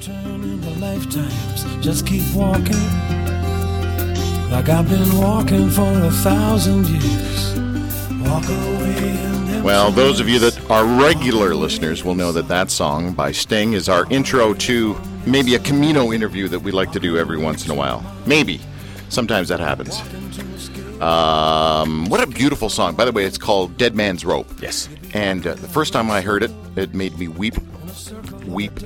turn in the lifetimes. Just keep walking. Like I've been walking for a thousand years. Walk away Well, those of you that are regular listeners will know that that song by Sting is our intro to maybe a Camino interview that we like to do every once in a while. Maybe. Sometimes that happens. Um, what a beautiful song. By the way, it's called Dead Man's Rope. Yes. And uh, the first time I heard it, it made me weep. Weep.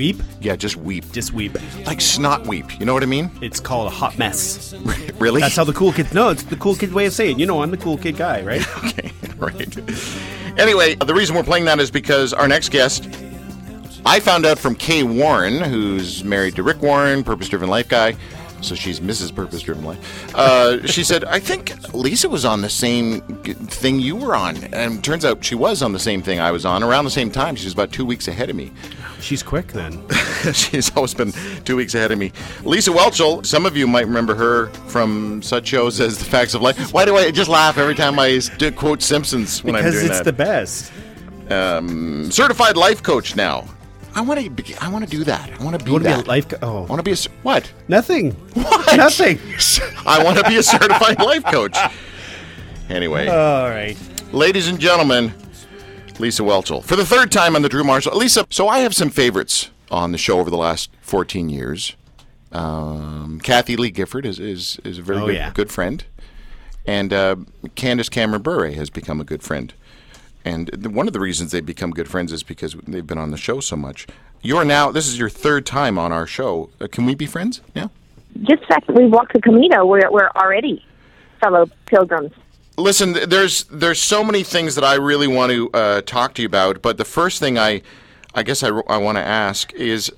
Weep. Yeah, just weep. Just weep. Like snot weep. You know what I mean? It's called a hot mess. really? That's how the cool kids. No, it's the cool kid way of saying. You know, I'm the cool kid guy, right? okay, right. Anyway, the reason we're playing that is because our next guest, I found out from Kay Warren, who's married to Rick Warren, Purpose Driven Life guy. So she's Mrs. Purpose Driven Life. Uh, she said, I think Lisa was on the same thing you were on. And turns out she was on the same thing I was on around the same time. She was about two weeks ahead of me. She's quick then. She's always been two weeks ahead of me. Lisa Welchel, some of you might remember her from such shows as The Facts of Life. Why do I just laugh every time I quote Simpsons when I'm Because it's the best. um, certified life coach now. I want to. I want to do that. I want to be want to be that. a life? Co- I oh, want to be a what? nothing. What? Nothing. I want to be a certified life coach. Anyway, All right. ladies and gentlemen, Lisa Welchel for the third time on the Drew Marshall. Lisa, so I have some favorites on the show over the last 14 years. Um, Kathie Lee Gifford is is, is a very Oh, good, yeah. good friend, and uh, Candace Cameron Bure has become a good friend. And one of the reasons they've become good friends is because they've been on the show so much. You're now this is your third time on our show. Uh, can we be friends? Yeah. just the fact that we walked the Camino, we're, we're already fellow pilgrims. Listen, there's there's so many things that I really want to uh, talk to you about, but the first thing I, I guess I, I want to ask is,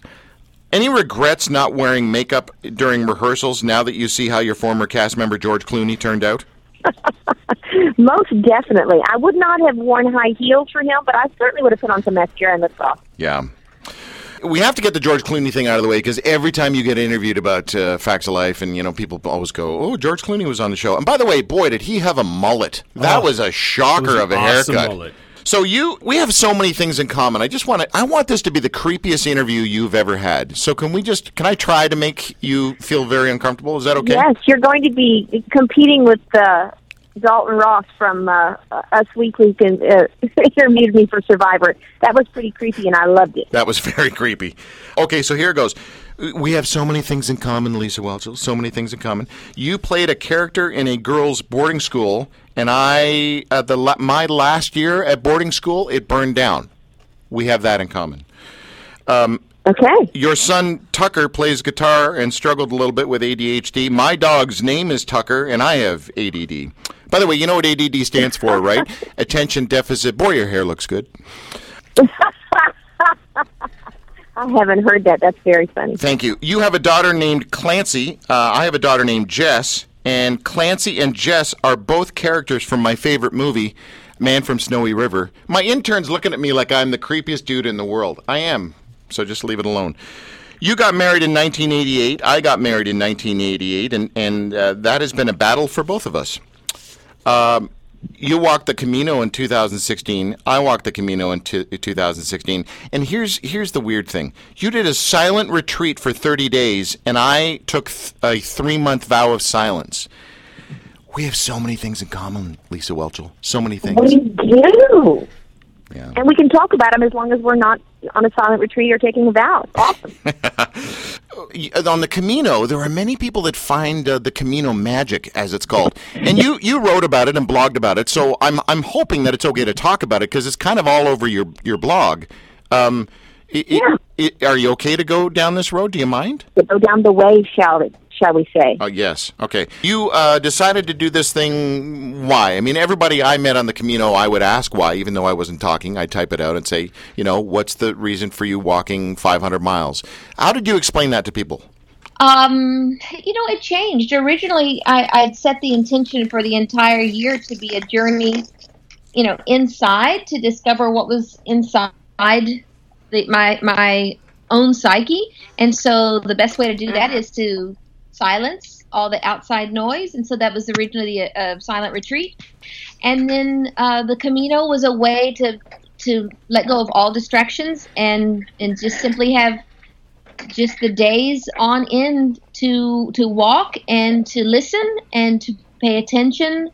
any regrets not wearing makeup during rehearsals now that you see how your former cast member George Clooney turned out? Most definitely. I would not have worn high heels for him, but I certainly would have put on some mascara and lip gloss. Yeah. We have to get the George Clooney thing out of the way because every time you get interviewed about uh, Facts of Life, and you know, people always go, "Oh, George Clooney was on the show." And by the way, boy, did he have a mullet! That Oh, was a shocker was of a awesome haircut. mullet. So you, we have so many things in common. I just want to, I want this to be the creepiest interview you've ever had. So can we just, can I try to make you feel very uncomfortable? Is that okay? Yes, you're going to be competing with uh, Dalton Ross from uh, Us Weekly and uh, interviewed me for Survivor. That was pretty creepy, and I loved it. That was very creepy. Okay, so here it goes. We have so many things in common, Lisa Welchel. So many things in common. You played a character in a girls' boarding school, and I, uh, the la- my last year at boarding school, it burned down. We have that in common. Okay. Your son Tucker plays guitar and struggled a little bit with ADHD. My dog's name is Tucker, and I have ADD. By the way, you know what ADD stands for, right? Attention deficit. Boy, your hair looks good. I haven't heard that. That's very funny. Thank you. You have a daughter named Clancy. Uh, I have a daughter named Jess. And Clancy and Jess are both characters from my favorite movie, Man from Snowy River. My intern's looking at me like I'm the creepiest dude in the world. I am. So just leave it alone. You got married in 1988. I got married in 1988. And, and uh, that has been a battle for both of us. Um, you walked the Camino in 2016. I walked the Camino in two- 2016. And here's here's the weird thing: you did a silent retreat for 30 days, and I took th- a three month vow of silence. We have so many things in common, Lisa Welchel. So many things. We do. Yeah. And we can talk about them as long as we're not on a silent retreat or taking a vow. Awesome. on the Camino, there are many people that find uh, the Camino magic, as it's called, and you you wrote about it and blogged about it. So I'm I'm hoping that it's okay to talk about it because it's kind of all over your your blog. Um, i- i- i- are you okay to go down this road? Do you mind? go down the way, shall it? Shall we say? Oh yes. Okay. You uh, decided to do this thing. Why? I mean, everybody I met on the Camino, I would ask why, even though I wasn't talking. I'd type it out and say, you know, what's the reason for you walking 500 miles? How did you explain that to people? Um, you know, it changed. Originally, I, I'd set the intention for the entire year to be a journey, you know, inside to discover what was inside the, my my own psyche. And so, the best way to do that is to silence all the outside noise. And so, that was originally a, a silent retreat. And then uh, the Camino was a way to to let go of all distractions and and just simply have just the days on end to to walk and to listen and to pay attention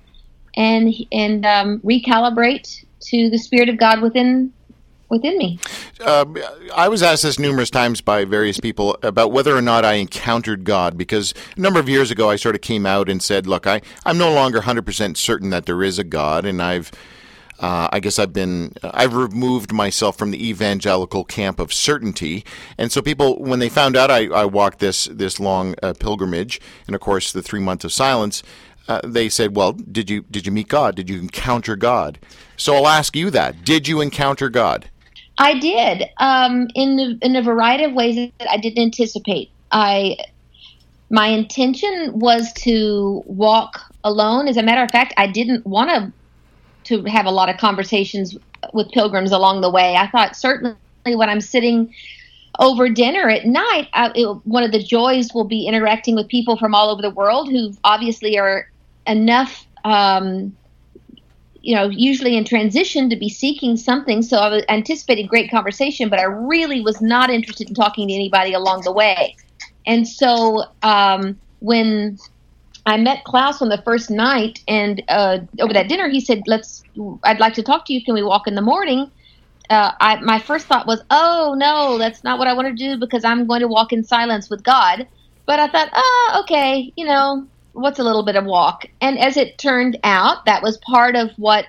and and um, recalibrate to the spirit of God within within me. Uh, I was asked this numerous times by various people about whether or not I encountered God because a number of years ago I sort of came out and said, "Look, I I'm no longer 100% certain that there is a God, and I've." Uh, I guess I've been I've removed myself from the evangelical camp of certainty, and so people when they found out I, I walked this this long uh, pilgrimage, and of course the three months of silence, uh, they said, "Well, did you did you meet God? Did you encounter God?" So I'll ask you that: Did you encounter God? I did um, in in a variety of ways that I didn't anticipate. I my intention was to walk alone. As a matter of fact, I didn't want to to have a lot of conversations with pilgrims along the way. I thought certainly when I'm sitting over dinner at night, I, it, one of the joys will be interacting with people from all over the world who obviously are enough, um, you know, usually in transition to be seeking something. So I was anticipating great conversation, but I really was not interested in talking to anybody along the way. And so um, when I met Klaus on the first night, and uh, over that dinner, he said, "Let's. I'd like to talk to you. Can we walk in the morning?" Uh, I, my first thought was, "Oh no, that's not what I want to do because I'm going to walk in silence with God." But I thought, "Oh, okay, you know, what's a little bit of walk?" And as it turned out, that was part of what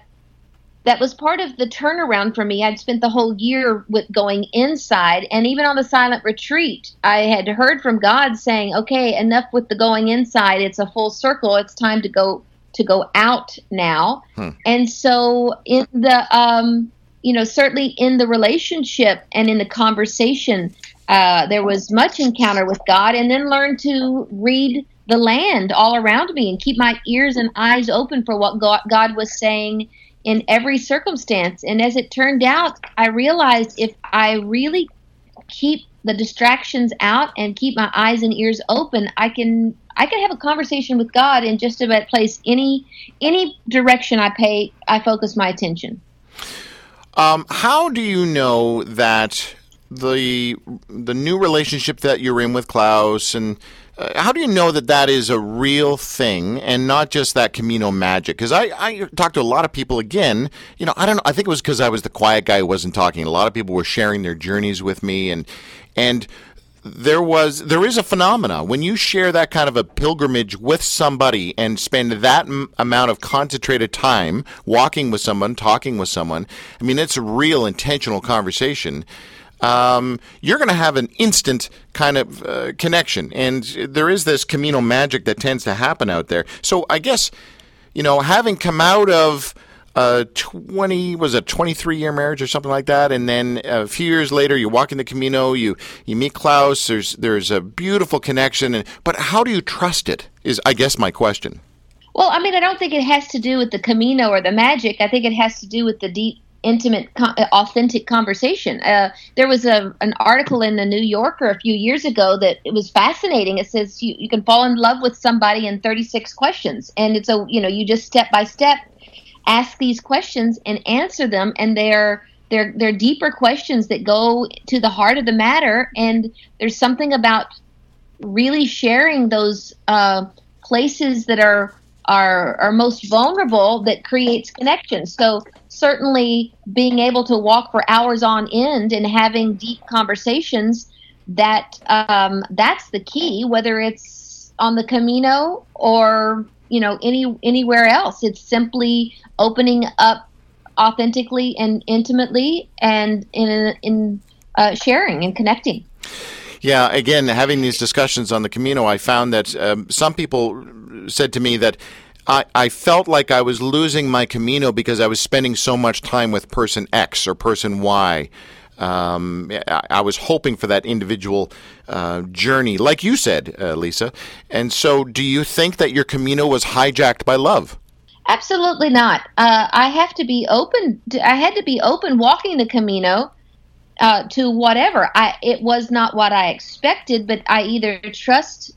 that was part of the turnaround for me. I'd spent the whole year with going inside, and even on the silent retreat, I had heard from God saying, "Okay, enough with the going inside. It's a full circle. It's time to go to go out now." Hmm. And so, in the um, you know, certainly in the relationship and in the conversation, uh, there was much encounter with God, and then learn to read the land all around me and keep my ears and eyes open for what God was saying in every circumstance. And as it turned out, I realized if I really keep the distractions out and keep my eyes and ears open, I can I can have a conversation with God in just about place any any direction I pay I focus my attention. Um, how do you know that the the new relationship that you're in with Klaus and Uh, how do you know that that is a real thing and not just that Camino magic? Because I, I talked to a lot of people again. You know, I don't know. I think it was because I was the quiet guy who wasn't talking. A lot of people were sharing their journeys with me, and and there was there is a phenomena when you share that kind of a pilgrimage with somebody and spend that m- amount of concentrated time walking with someone, talking with someone. I mean, it's a real intentional conversation um, you're going to have an instant kind of uh, connection. And there is this Camino magic that tends to happen out there. So I guess, you know, having come out of a 20 was a 23 year marriage or something like that and then a few years later you walk in the camino you you meet klaus there's there's a beautiful connection and, but how do you trust it is i guess my question well i mean i don't think it has to do with the camino or the magic i think it has to do with the deep intimate, authentic conversation. Uh, there was a, an article in the New Yorker a few years ago that it was fascinating. It says you, you can fall in love with somebody in 36 questions, and it's a you know you just step by step ask these questions and answer them, and they're they're they're deeper questions that go to the heart of the matter. And there's something about really sharing those uh, places that are are are most vulnerable that creates connection. So certainly being able to walk for hours on end and having deep conversations that um, that's the key whether it's on the camino or you know any anywhere else it's simply opening up authentically and intimately and in in uh, sharing and connecting yeah, again, having these discussions on the Camino, I found that um, some people said to me that I, I felt like I was losing my Camino because I was spending so much time with person X or person Y. Um, I, I, was hoping for that individual uh, journey, like you said, uh, Lisa. And so, do you think that your Camino was hijacked by love? Absolutely not. Uh, I have to be open. To, I had to be open walking the Camino uh, to whatever. I it was not what I expected, but I either trust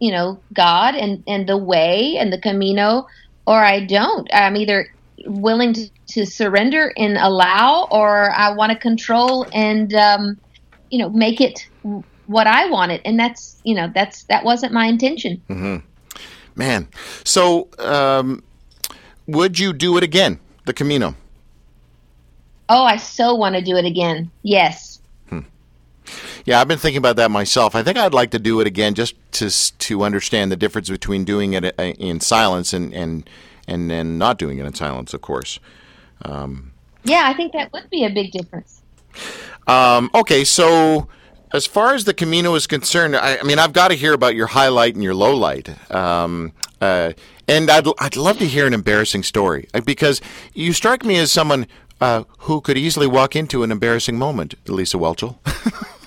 you know God and and the way and the Camino, or I don't. I'm either willing to, to surrender and allow, or I want to control and um, you know make it what I wanted, and that's you know that's that wasn't my intention. Mm-hmm. Man, so um, would you do it again, the Camino? Oh, I so want to do it again. Yes. Yeah, I've been thinking about that myself. I think I'd like to do it again just to to understand the difference between doing it uh, in silence and and and then not doing it in silence, of course. Yeah, I think that would be a big difference. Um, okay, so as far as the Camino is concerned, I, I mean, I've got to hear about your highlight and your low light. Um, uh, and I'd, I'd love to hear an embarrassing story uh, because you strike me as someone uh, who could easily walk into an embarrassing moment, Lisa Welchel.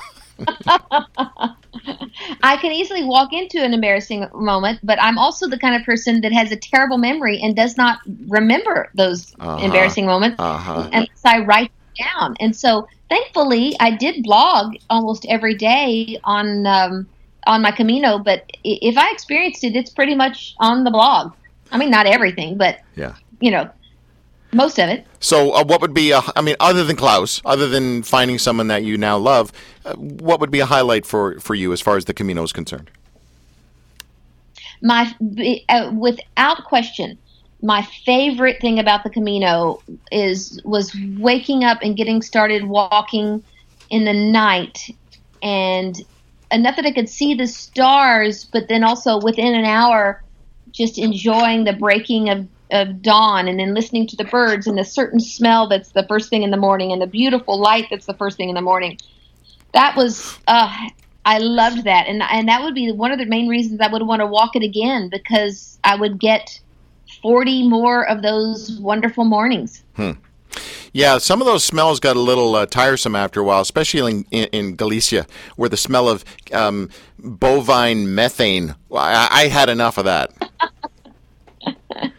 I can easily walk into an embarrassing moment, but I'm also the kind of person that has a terrible memory and does not remember those embarrassing moments Uh-huh. unless I write them down. And so, thankfully, I did blog almost every day on um, on my Camino. But if I experienced it, it's pretty much on the blog. I mean, not everything, but Yeah. you know, most of it. So, uh, what would be, a, I mean, other than Klaus, other than finding someone that you now love, uh, what would be a highlight for, for you as far as the Camino is concerned? my uh, without question my favorite thing about the camino is was waking up and getting started walking in the night and enough that i could see the stars but then also within an hour just enjoying the breaking of, of dawn and then listening to the birds and the certain smell that's the first thing in the morning and the beautiful light that's the first thing in the morning that was uh, I loved that, and and that would be one of the main reasons I would want to walk it again because I would get forty more of those wonderful mornings. Hmm. Yeah, some of those smells got a little uh, tiresome after a while, especially in, in, in Galicia, where the smell of um, bovine methane. I, I had enough of that.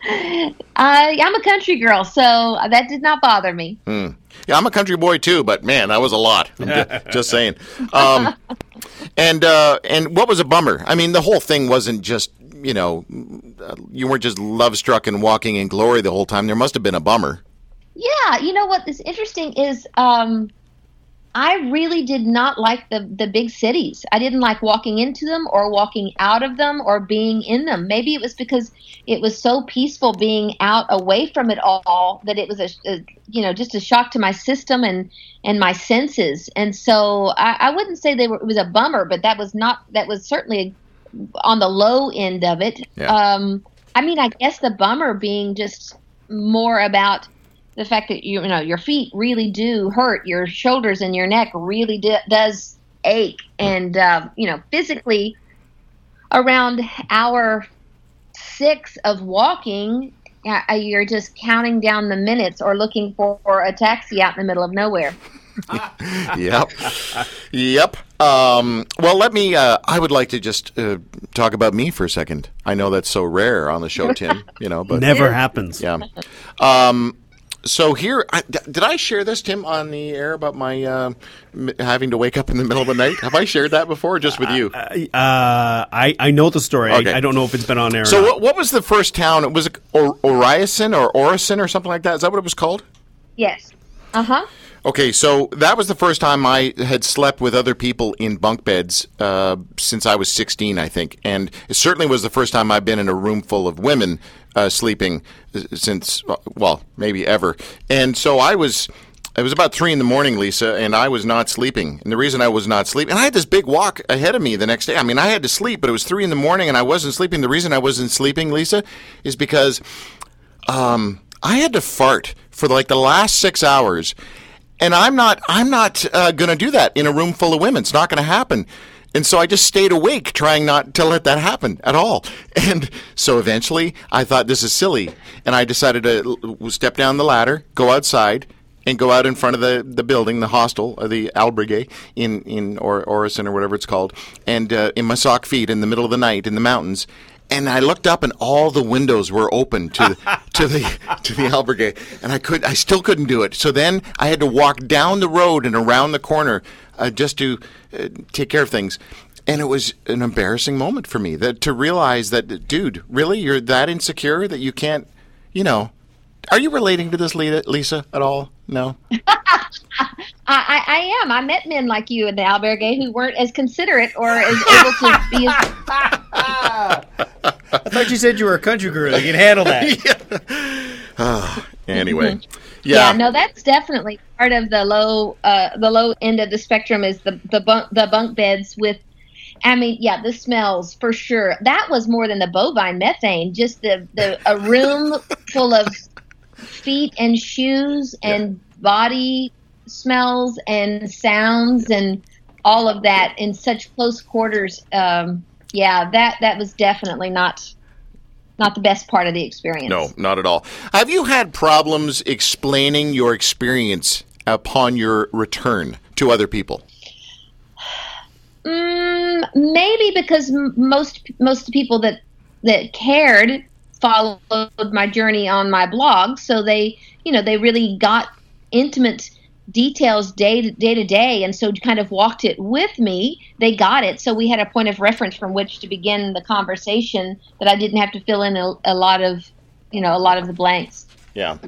I I'm a country girl, so that did not bother me. Yeah, I'm a country boy too, but man, that was a lot. I'm ju- just saying. Um, and uh, and what was a bummer? I mean, the whole thing wasn't just you know uh, you weren't just love struck and walking in glory the whole time. There must have been a bummer. Yeah, you know what is interesting is um, I really did not like the the big cities. I didn't like walking into them or walking out of them or being in them. Maybe it was because it was so peaceful being out away from it all that it was a, a you know just a shock to my system and and my senses. And so I, I wouldn't say they were it was a bummer, but that was not that was certainly on the low end of it. Yeah. Um, I mean, I guess the bummer being just more about the fact that you, you know your feet really do hurt, your shoulders and your neck really do, does ache, and uh, you know physically around hour six of walking, uh, you're just counting down the minutes or looking for, for a taxi out in the middle of nowhere. yep. Yep. Um, well, let me. Uh, I would like to just uh, talk about me for a second. I know that's so rare on the show, Tim. You know, but Never happens. yeah. Um, so here, I, d- did I share this, Tim, on the air about my uh, m- having to wake up in the middle of the night? Have I shared that before, or just with you? Uh, I, I know the story. Okay. I, I don't know if it's been on air. or So, not. what, what was the first town? Was it or- Orisson or Orisson or something like that? Is that what it was called? Yes. Uh huh. Okay, so that was the first time I had slept with other people in bunk beds uh, since I was 16, I think. And it certainly was the first time I've been in a room full of women uh, sleeping since, well, maybe ever. And so I was. It was about three in the morning, Lisa, and I was not sleeping. And the reason I was not sleeping, and I had this big walk ahead of me the next day. I mean, I had to sleep, but it was three in the morning, and I wasn't sleeping. The reason I wasn't sleeping, Lisa, is because um, I had to fart for like the last six hours, and I'm not I'm not uh, going to do that in a room full of women. It's not going to happen. And so I just stayed awake, trying not to let that happen at all. And so eventually, I thought this is silly, and I decided to step down the ladder, go outside, and go out in front of the, the building, the hostel, or the albergue in in or Orisson or whatever it's called, and uh, in my sock feet in the middle of the night in the mountains. And I looked up, and all the windows were open to the, to the to the albergue, and I could I still couldn't do it. So then I had to walk down the road and around the corner uh, just to uh, take care of things. And it was an embarrassing moment for me that to realize that, dude, really, you're that insecure that you can't, you know. Are you relating to this, Lisa, at all? No. I, I, I am. I met men like you in the albergue who weren't as considerate or as able to be as. I thought you said you were a country girl. You can handle that. Anyway. Yeah. Yeah. no, that's definitely part of the low, uh, the low end of the spectrum is the the bunk the bunk beds with. I mean, yeah, the smells for sure. That was more than the bovine methane. Just the the a room full of feet and shoes and body smells and sounds and all of that in such close quarters. Um, yeah, that that was definitely not not the best part of the experience. No, not at all. Have you had problems explaining your experience upon your return to other people? Mm, maybe because m- most most people that that cared followed my journey on my blog, so they you know they really got intimate details day to day to day, and so kind of walked it with me. They got it, so we had a point of reference from which to begin the conversation that I didn't have to fill in a, a lot of you know a lot of the blanks. Yeah.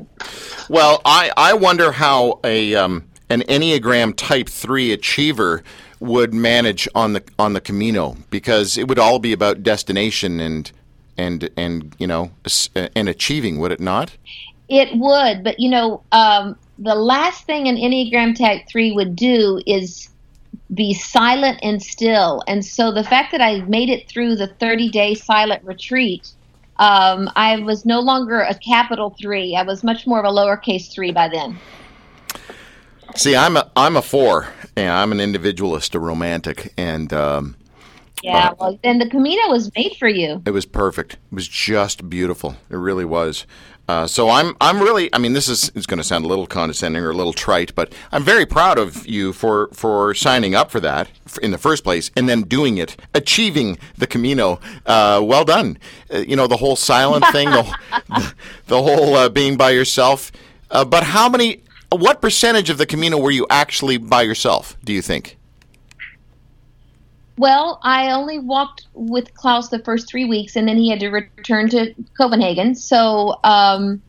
Well, I, I wonder how a um, an Enneagram Type Three achiever would manage on the on the Camino because it would all be about destination and and and you know and achieving, would it not? It would, but you know, um, the last thing an Enneagram Type 3 would do is be silent and still. And so the fact that I made it through the 30 day silent retreat, um, I was no longer a capital three. I was much more of a lowercase three by then. See, I'm a I'm a four. and I'm an individualist, a romantic, and um, Yeah, well, then the Camino was made for you. It was perfect. It was just beautiful. It really was. Uh, so I'm I'm really I mean this is it's going to sound a little condescending or a little trite, but I'm very proud of you for for signing up for that in the first place and then doing it, achieving the Camino. Uh, well done. Uh, you know the whole silent thing, the, the, the whole uh, being by yourself. Uh, but how many? What percentage of the Camino were you actually by yourself? Do you think? Well, I only walked with Klaus the first three weeks, and then he had to return to Copenhagen. So, um,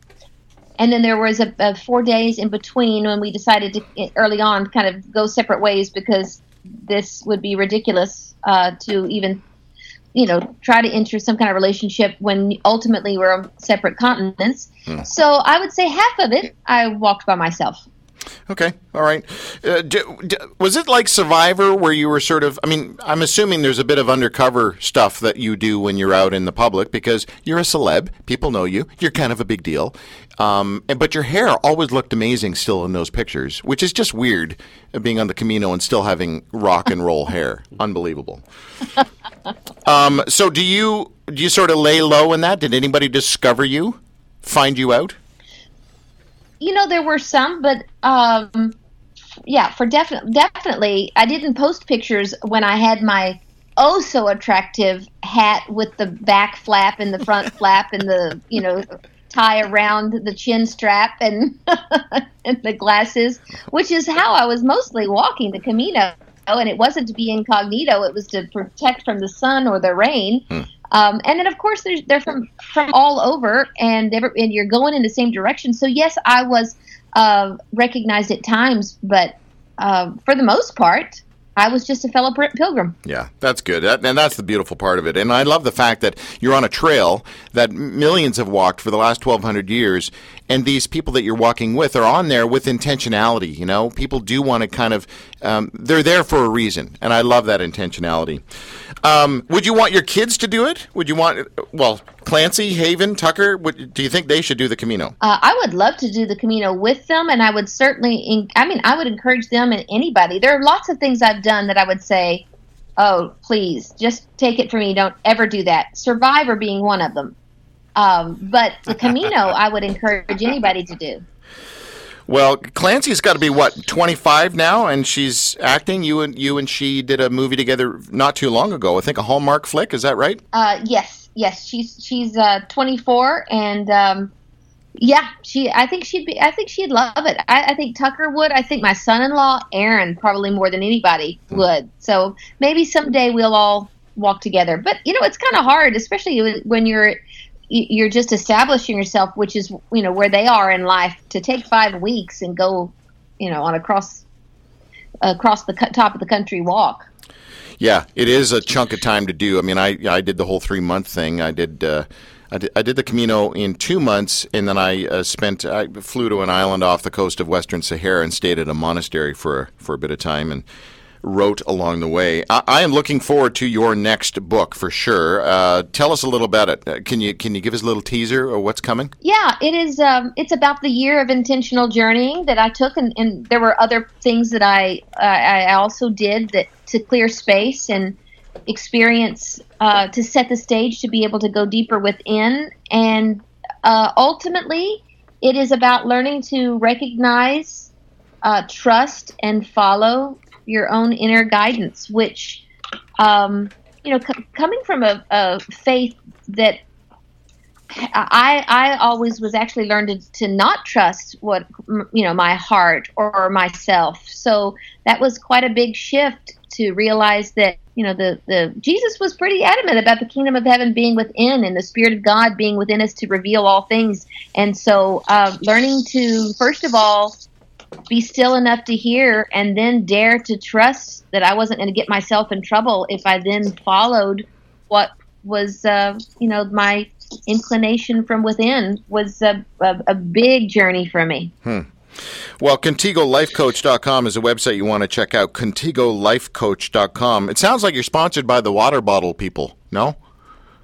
and then there was a, a four days in between when we decided to early on kind of go separate ways because this would be ridiculous uh, to even, you know, try to enter some kind of relationship when ultimately we're on separate continents. So I would say half of it I walked by myself. Okay, all right. Uh, was it like Survivor, where you were sort of? I mean, I'm assuming there's a bit of undercover stuff that you do when you're out in the public because you're a celeb. People know you. You're kind of a big deal. Um, and, but your hair always looked amazing still in those pictures, which is just weird, uh, being on the Camino and still having rock and roll hair. Unbelievable. Um, so do you do you sort of lay low in that? Did anybody discover you, find you out? You know there were some but um yeah for definitely definitely i didn't post pictures when i had my oh so attractive hat with the back flap and the front flap and the you know tie around the chin strap and and the glasses which is how i was mostly walking the camino. And it wasn't to be incognito it was to protect from the sun or the rain um, and then, of course, they're, from from all over, and and you're going in the same direction. So yes, I was uh, recognized at times, but uh, for the most part, I was just a fellow pilgrim. Yeah, that's good. And that's the beautiful part of it. And I love the fact that you're on a trail that millions have walked for the last 1,200 years. And these people that you're walking with are on there with intentionality. You know, people do want to kind of, um, they're there for a reason. And I love that intentionality. Um, would you want your kids to do it? Would you want, well, Clancy, Haven, Tucker, would, do you think they should do the Camino? Uh, I would love to do the Camino with them, and I would certainly, in, I mean, I would encourage them and anybody. There are lots of things I've done that I would say, oh, please, just take it from me. Don't ever do that. Survivor being one of them. Um, but the Camino, I would encourage anybody to do. Well, Clancy's got to be what 25 now, and she's acting. You and you and she did a movie together not too long ago. I think a Hallmark flick. Is that right? Uh, yes, yes, she's she's uh, 24, and um, yeah, she. I think she'd be. I think she'd love it. I, I think Tucker would. I think my son-in-law Aaron probably more than anybody would. So maybe someday we'll all walk together. But you know, it's kind of hard, especially when you're you're just establishing yourself, which is you know where they are in life. To take five weeks and go, you know, on across across the top of the country walk. Yeah, it is a chunk of time to do. I mean, I I did the whole three month thing. I did. Uh, I did, the Camino in two months, and then I uh, spent. I flew to an island off the coast of Western Sahara and stayed at a monastery for for a bit of time, and wrote along the way. I, I am looking forward to your next book for sure. Uh, tell us a little about it. Uh, can you can you give us a little teaser of what's coming? Yeah, it is. Um, it's about the year of intentional journeying that I took, and, and there were other things that I uh, I also did that to clear space and experience uh, to set the stage to be able to go deeper within, and uh, ultimately, it is about learning to recognize, uh, trust, and follow your own inner guidance, which um, you know, c- coming from a, a faith that I I always was actually learned to, to not trust what you know my heart or myself. So that was quite a big shift to realize that you know the the Jesus was pretty adamant about the kingdom of heaven being within and the spirit of God being within us to reveal all things. And so uh, learning to first of all be still enough to hear and then dare to trust that I wasn't going to get myself in trouble if I then followed what was uh, you know my inclination from within was a, a, a big journey for me. Well, ContigoLifeCoach.com is a website you want to check out. ContigoLifeCoach.com. It sounds like you're sponsored by the water bottle people. No?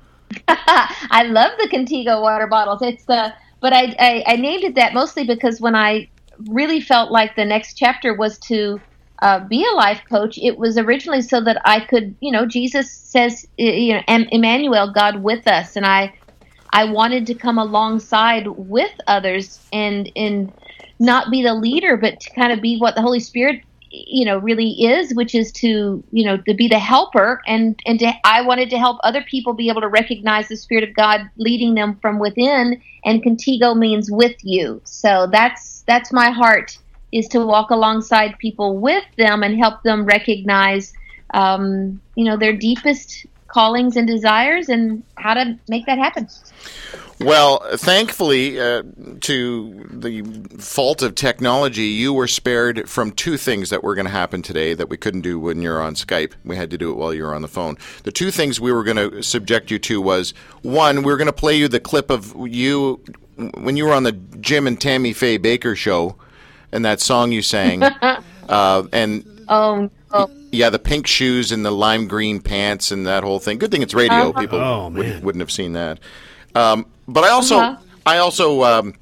I love the Contigo water bottles. It's the but I, I I named it that mostly because when I really felt like the next chapter was to uh, be a life coach, it was originally so that I could, you know, Jesus says, you know, Em- Emmanuel, God with us, and I I wanted to come alongside with others and and not be the leader, but to kind of be what the Holy Spirit you know really is which is to you know to be the helper and and to, i wanted to help other people be able to recognize the spirit of god leading them from within and contigo means with you. So that's that's my heart is to walk alongside people with them and help them recognize um, you know their deepest callings and desires and how to make that happen Well, thankfully, uh, to the fault of technology, you were spared from two things that were going to happen today that we couldn't do when you're on Skype. We had to do it while you were on the phone. The two things we were going to subject you to was one, we are going to play you the clip of you when you were on the Jim and Tammy Faye Bakker show and that song you sang. uh, and oh, oh yeah, the pink shoes and the lime green pants and that whole thing. Good thing it's radio. Uh-huh. People Oh, would, man. wouldn't have seen that. Um, but I also, Uh-huh. I also, um,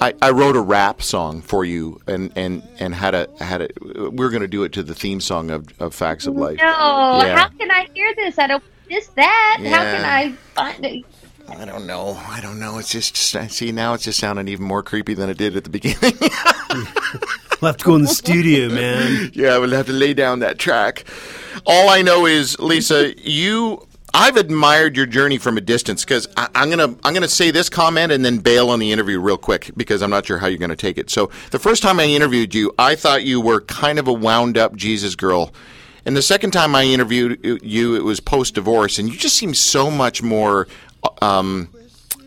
I, I wrote a rap song for you, and and and had a had a. We are going to do it to the theme song of, of Facts of Life. no Yeah. how can i hear this i don't miss that how can i find it I don't know. I don't know. It's just see now. It's just sounding even more creepy than it did at the beginning. We'll have to go in the studio, man. Yeah, we'll have to lay down that track. All I know is, Lisa, you. I've admired your journey from a distance because I'm gonna I'm gonna say this comment and then bail on the interview real quick because I'm not sure how you're gonna take it. So the first time I interviewed you, I thought you were kind of a wound up Jesus girl, and the second time I interviewed you, it was post divorce, and you just seem so much more. Um,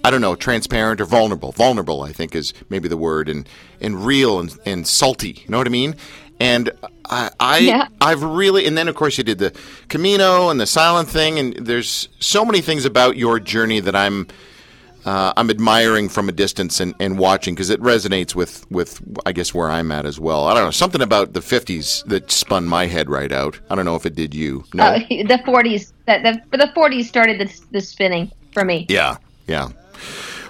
I don't know, transparent or vulnerable. Vulnerable, I think, is maybe the word, and and real and, and salty. You know what I mean? And I, I Yeah. I've really, and then of course you did the Camino and the silent thing, and there's so many things about your journey that I'm. Uh, I'm admiring from a distance and, and watching because it resonates with, with I guess where I'm at as well. I don't know something about the 50s that spun my head right out. I don't know if it did you. No. Oh, the 40s. That the, the 40s started the, the spinning for me. Yeah, yeah.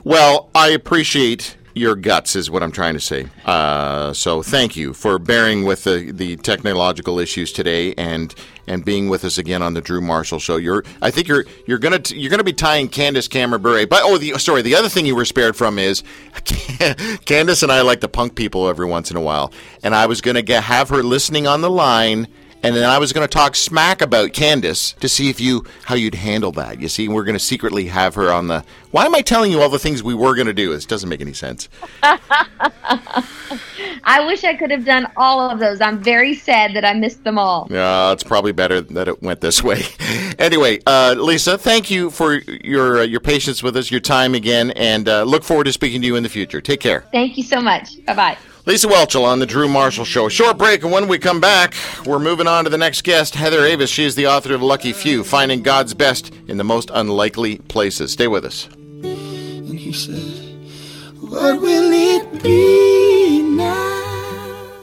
Well, I appreciate your guts, is what I'm trying to say. Uh, so thank you for bearing with the, the technological issues today and and being with us again on the Drew Marshall Show. You're, I think you're you're gonna t- you're gonna be tying Candace Cameron. But oh, the sorry, the other thing you were spared from is Candace and I like to punk people every once in a while, and I was gonna get, have her listening on the line and then I was going to talk smack about Candace to see if you how you'd handle that. You see, we're going to secretly have her on the. Why am I telling you all the things we were going to do? This doesn't make any sense. I wish I could have done all of those. I'm very sad that I missed them all. Yeah, it's probably better that it went this way. anyway, uh, Lisa, thank you for your uh, your patience with us, your time again, and uh, look forward to speaking to you in the future. Take care. Thank you so much. Bye bye. Lisa Welchel on the Drew Marshall Show. Short break, and when we come back, we're moving on to the next guest, Heather Avis. She is the author of Lucky Few, Finding God's Best in the Most Unlikely Places. Stay with us. And he said, What will it be now?